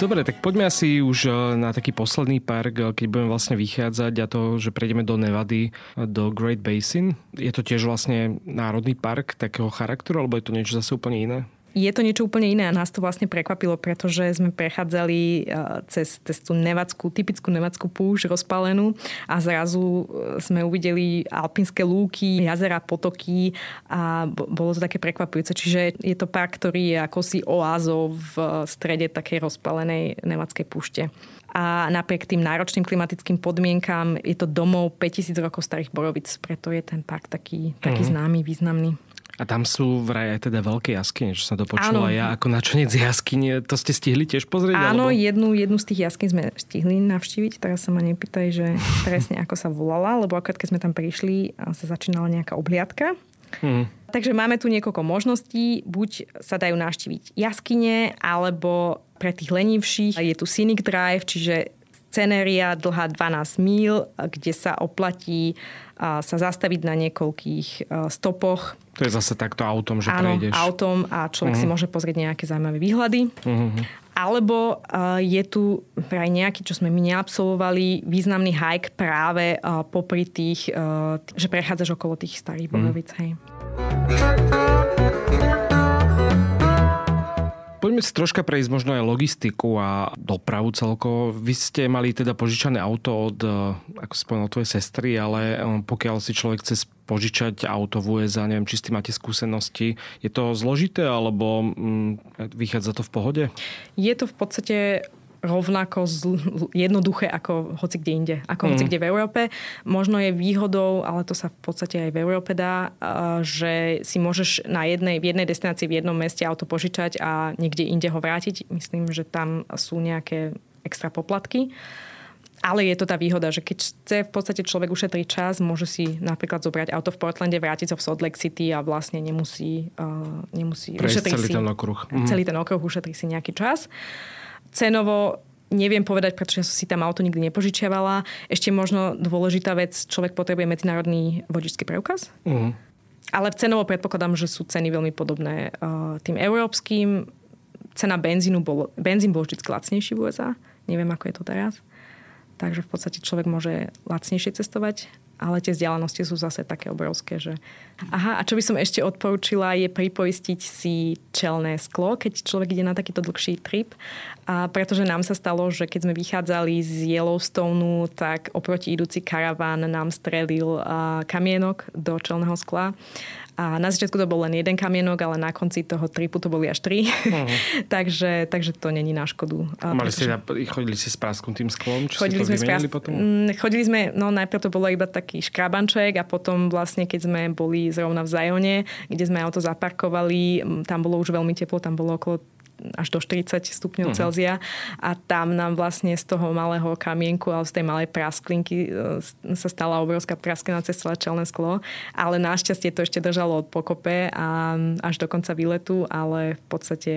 Dobre, tak poďme asi už e, na taký posledný park, e, keď budeme vlastne vychádzať a to, že prejdeme do Nevady, e, do Great Basin. Je to tiež vlastne národný park takého charakteru, alebo je to niečo zase úplne iné? Je to niečo úplne iné a nás to vlastne prekvapilo, pretože sme prechádzali e, cez, cez tú nevackú, typickú nevackú púšť rozpalenú a zrazu e, sme uvideli alpinské lúky, jazera, potoky a bolo to také prekvapujúce. Čiže je to park, ktorý je ako si oázov v strede takej rozpalenej nevackej púšte a napriek tým náročným klimatickým podmienkám je to domov 5000 rokov starých borovic, preto je ten park taký, taký mm. známy, významný. A tam sú vraj aj teda veľké jaskyne, čo sa to počula ja ako načenec jaskyne. To ste stihli tiež pozrieť? Áno, alebo... jednu, jednu z tých jaskyn sme stihli navštíviť. Teraz sa ma nepýtaj, že presne ako sa volala, lebo akorát keď sme tam prišli, sa začínala nejaká obhliadka. Hmm. Takže máme tu niekoľko možností. Buď sa dajú navštíviť jaskyne, alebo pre tých lenivších je tu Scenic Drive, čiže scenéria dlhá 12 míl, kde sa oplatí sa zastaviť na niekoľkých stopoch. To je zase takto autom, že Áno, prejdeš. autom a človek uh-huh. si mhm. môže pozrieť nejaké zaujímavé výhľady. Uh-huh. Alebo uh, je tu aj nejaký, čo sme my neabsolvovali, významný hike práve uh, popri tých, že prechádzaš okolo tých starých borovic. Uh-huh. Hej. Poďme si troška prejsť možno aj logistiku a dopravu celkovo. Vy ste mali teda požičané auto od, eh, ako spomenul, tvojej sestry, ale eh, pokiaľ si človek chce požičať auto v USA, neviem, či s tým máte skúsenosti, je to zložité alebo mm, vychádza to v pohode? Je to v podstate rovnako jednoduché ako hoci kde inde, ako mm. hoci kde v Európe. Možno je výhodou, ale to sa v podstate aj v Európe dá, že si môžeš na jednej, v jednej destinácii v jednom meste auto požičať a niekde inde ho vrátiť. Myslím, že tam sú nejaké extra poplatky. Ale je to tá výhoda, že keď chce v podstate človek ušetriť čas, môže si napríklad zobrať auto v Portlande, vrátiť sa v Salt Lake City a vlastne nemusí, uh, nemusí ušetriť celý si, ten okruh. Celý ten okruh ušetrí si nejaký čas. Cenovo neviem povedať, pretože ja som si tam auto nikdy nepožičiavala. Ešte možno dôležitá vec, človek potrebuje medzinárodný vodičský preukaz. Uh-huh. Ale v cenovo predpokladám, že sú ceny veľmi podobné uh, tým európskym. Cena benzínu bol, benzín bol vždy lacnejší v USA. Neviem, ako je to teraz. Takže v podstate človek môže lacnejšie cestovať ale tie vzdialenosti sú zase také obrovské, že... Aha, a čo by som ešte odporúčila je pripoistiť si čelné sklo, keď človek ide na takýto dlhší trip. A pretože nám sa stalo, že keď sme vychádzali z Yellowstoneu, tak oproti idúci karaván nám strelil kamienok do čelného skla. A na začiatku to bol len jeden kamienok, ale na konci toho tripu to boli až tri. Uh-huh. <laughs> takže, takže to není na škodu. Mali pretože... ste, chodili ste s prasknutým sklom? Či chodili sme s prás... potom? Mm, chodili sme, no najprv to bolo iba taký škrabanček a potom vlastne, keď sme boli zrovna v Zajone, kde sme auto zaparkovali, tam bolo už veľmi teplo, tam bolo okolo až do 40 stupňov uh-huh. Celzia a tam nám vlastne z toho malého kamienku alebo z tej malej prasklinky e, sa stala obrovská prasklina cez celé čelné sklo, ale našťastie to ešte držalo od pokope a až do konca výletu, ale v podstate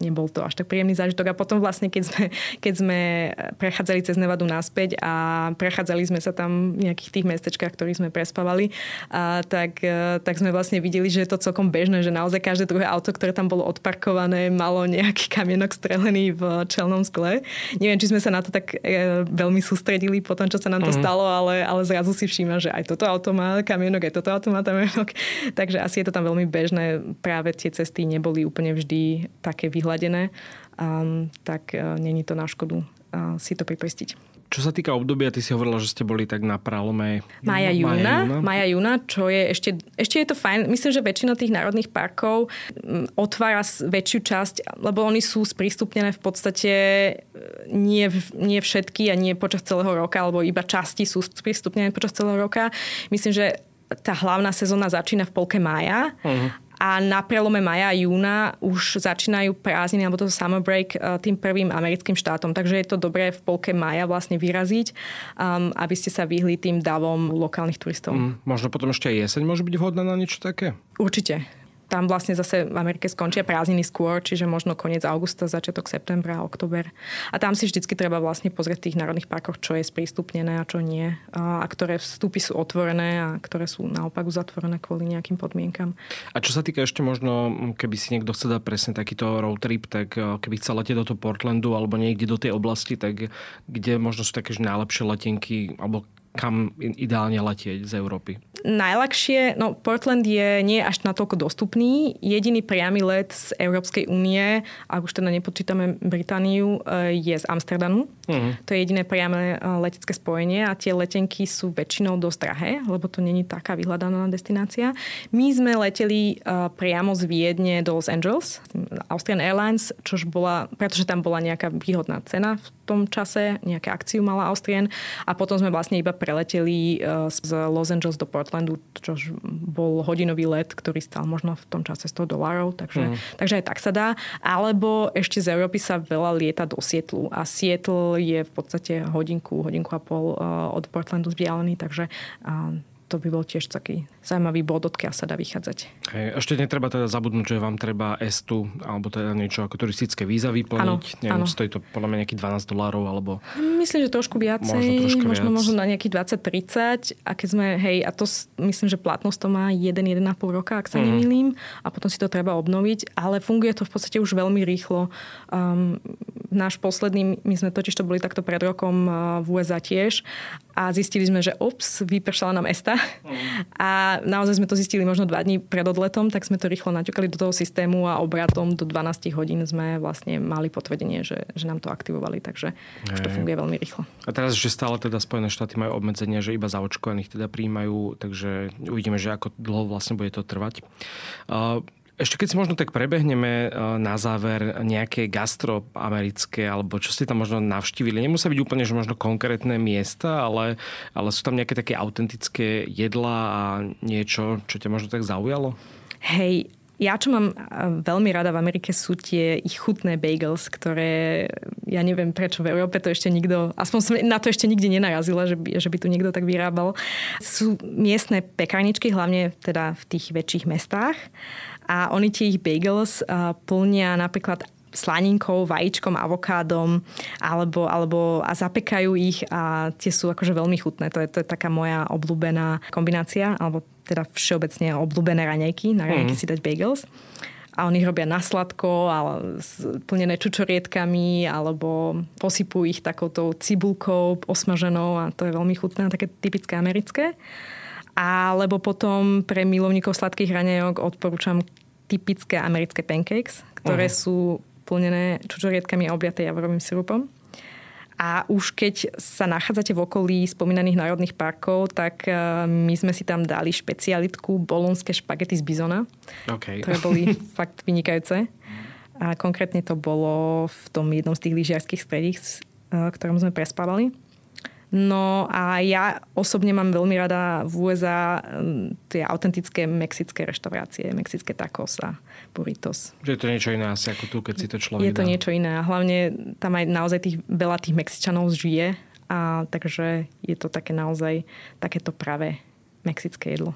nebol to až tak príjemný zážitok. A potom vlastne, keď sme, keď sme prechádzali cez Nevadu naspäť a prechádzali sme sa tam v nejakých tých mestečkách, ktorých sme prespávali, a tak, e, tak sme vlastne videli, že je to celkom bežné, že naozaj každé druhé auto, ktoré tam bolo odparkované, malo nejaký kamienok strelený v čelnom skle. Neviem, či sme sa na to tak e, veľmi sústredili po tom, čo sa nám to mm. stalo, ale, ale zrazu si všíma, že aj toto auto má kamienok, aj toto auto má kamienok. Takže asi je to tam veľmi bežné. Práve tie cesty neboli úplne vždy také vy vyhľadené, um, tak uh, není to na škodu uh, si to pripoistiť. Čo sa týka obdobia, ty si hovorila, že ste boli tak na pralome Maja, júna. Maja, júna, čo je ešte, ešte je to fajn. Myslím, že väčšina tých národných parkov otvára väčšiu časť, lebo oni sú sprístupnené v podstate e, nie, nie všetky a nie počas celého roka, alebo iba časti sú sprístupnené počas celého roka. Myslím, že tá hlavná sezóna začína v polke mája uh-huh a na prelome maja a júna už začínajú prázdniny alebo to summer break e, tým prvým americkým štátom. Takže je to dobré v polke maja vlastne vyraziť, um, aby ste sa vyhli tým davom lokálnych turistov. Mm, možno potom ešte aj jeseň môže byť vhodná na niečo také? Určite tam vlastne zase v Amerike skončia prázdniny skôr, čiže možno koniec augusta, začiatok septembra, oktober. A tam si vždycky treba vlastne pozrieť v tých národných parkoch, čo je sprístupnené a čo nie. A, ktoré vstupy sú otvorené a ktoré sú naopak uzatvorené kvôli nejakým podmienkam. A čo sa týka ešte možno, keby si niekto chce dať presne takýto road trip, tak e, keby chcel letieť do toho Portlandu alebo niekde do tej oblasti, tak kde možno sú také najlepšie letenky alebo kam ideálne letieť z Európy? Najľahšie, no Portland je nie až natoľko dostupný. Jediný priamy let z Európskej únie, ak už teda nepočítame Britániu, e, je z Amsterdamu. Uh-huh. To je jediné priame e, letecké spojenie a tie letenky sú väčšinou dosť drahé, lebo to není taká vyhľadaná destinácia. My sme leteli e, priamo z Viedne do Los Angeles, Austrian Airlines, čož bola, pretože tam bola nejaká výhodná cena v tom čase, nejaké akciu mala Austrian a potom sme vlastne iba preleteli z Los Angeles do Portland Portlandu, čo bol hodinový let, ktorý stal možno v tom čase 100 dolárov, takže, mm. takže aj tak sa dá. Alebo ešte z Európy sa veľa lieta do Sietlu a Sietl je v podstate hodinku, hodinku a pol eh, od Portlandu vzdialený, takže to by bol tiež taký zaujímavý bod, odkiaľ sa dá vychádzať. Hej, ešte netreba teda zabudnúť, že vám treba estu alebo teda niečo ako turistické víza vyplniť. Ano, Neviem, ano. stojí to podľa mňa nejakých 12 dolárov alebo... Myslím, že trošku viacej. Možno, trošku možno, viac. možno na nejakých 20-30. A keď sme, hej, a to myslím, že platnosť to má 1-1,5 roka, ak sa mm. nemýlim. A potom si to treba obnoviť. Ale funguje to v podstate už veľmi rýchlo. Um, náš posledný, my sme totiž to boli takto pred rokom v USA tiež a zistili sme, že ops, vypršala nám ESTA a naozaj sme to zistili možno dva dní pred odletom, tak sme to rýchlo naťukali do toho systému a obratom do 12 hodín sme vlastne mali potvrdenie, že, že nám to aktivovali, takže už to funguje veľmi rýchlo. A teraz, že stále teda Spojené štáty majú obmedzenia, že iba zaočkovaných teda príjmajú, takže uvidíme, že ako dlho vlastne bude to trvať. Uh, ešte keď si možno tak prebehneme e, na záver nejaké gastro americké, alebo čo ste tam možno navštívili. Nemusia byť úplne, že možno konkrétne miesta, ale, ale sú tam nejaké také autentické jedlá a niečo, čo ťa možno tak zaujalo? Hej, ja, čo mám e, veľmi rada v Amerike, sú tie ich chutné bagels, ktoré ja neviem prečo v Európe to ešte nikto, aspoň som na to ešte nikdy nenarazila, že by, že by tu niekto tak vyrábal. Sú miestne pekárničky, hlavne teda v tých väčších mestách a oni tie ich bagels uh, plnia napríklad slaninkou, vajíčkom, avokádom alebo, alebo a zapekajú ich a tie sú akože veľmi chutné. To je, to je taká moja obľúbená kombinácia alebo teda všeobecne obľúbené raňajky. Na raňajky mm. si dať bagels. a oni ich robia na sladko, ale plnené čučorietkami, alebo posypujú ich takouto cibulkou osmaženou a to je veľmi chutné, také typické americké. Alebo potom pre milovníkov sladkých raňajok odporúčam typické americké pancakes, ktoré uh-huh. sú plnené čučorietkami a obiaté javorovým sirupom. A už keď sa nachádzate v okolí spomínaných národných parkov, tak eh, my sme si tam dali špecialitku bolonské špagety z bizona, okay. ktoré boli <laughs> fakt vynikajúce. A konkrétne to bolo v tom jednom z tých lyžiarských stredíc, eh, ktorom sme prespávali. No a ja osobne mám veľmi rada v USA tie autentické mexické reštaurácie, mexické tacos a burritos. Že je to niečo iné asi ako tu, keď si to človek Je to dá. niečo iné hlavne tam aj naozaj tých, veľa tých Mexičanov žije a takže je to také naozaj takéto pravé mexické jedlo.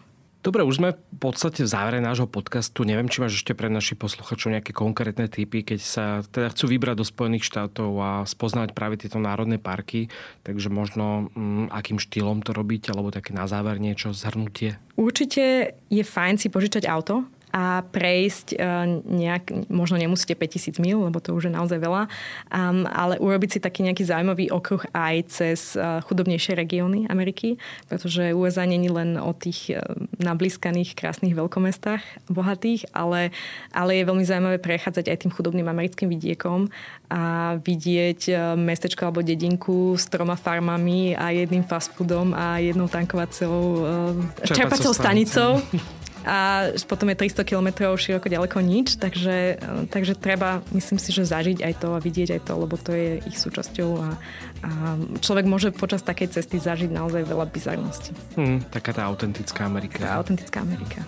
Dobre, už sme v podstate v závere nášho podcastu. Neviem, či máš ešte pre našich posluchačov nejaké konkrétne typy, keď sa teda chcú vybrať do Spojených štátov a spoznať práve tieto národné parky. Takže možno mm, akým štýlom to robiť, alebo také na záver niečo, zhrnutie. Určite je fajn si požičať auto, a prejsť e, nejak, možno nemusíte 5000 mil, lebo to už je naozaj veľa, um, ale urobiť si taký nejaký zaujímavý okruh aj cez uh, chudobnejšie regióny Ameriky, pretože USA není len o tých uh, nablískaných krásnych veľkomestách bohatých, ale, ale je veľmi zaujímavé prechádzať aj tým chudobným americkým vidiekom a vidieť mestečko alebo dedinku s troma farmami a jedným fast foodom a jednou tankovacou čerpacou stanicou. <laughs> a potom je 300 km široko ďaleko nič, takže, takže treba, myslím si, že zažiť aj to a vidieť aj to, lebo to je ich súčasťou a, a človek môže počas takej cesty zažiť naozaj veľa bizarností. Hmm, taká tá autentická Amerika. Taká autentická Amerika.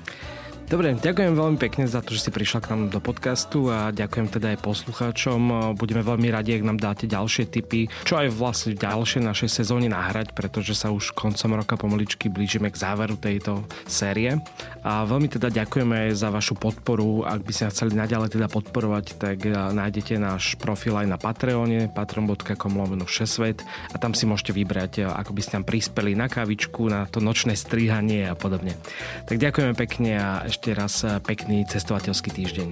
Dobre, ďakujem veľmi pekne za to, že si prišla k nám do podcastu a ďakujem teda aj poslucháčom. Budeme veľmi radi, ak nám dáte ďalšie tipy, čo aj vlastne v ďalšej našej sezóne nahrať, pretože sa už koncom roka pomaličky blížime k záveru tejto série. A veľmi teda ďakujeme za vašu podporu. Ak by ste chceli naďalej teda podporovať, tak nájdete náš profil aj na Patreone, patreon.com lomeno svet a tam si môžete vybrať, ako by ste tam prispeli na kavičku, na to nočné strihanie a podobne. Tak ďakujeme pekne a ešte raz eh, pekný cestovateľský týždeň.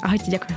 Ahojte, ďakujem.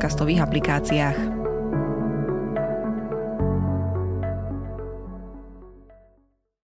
podcastových aplikáciách.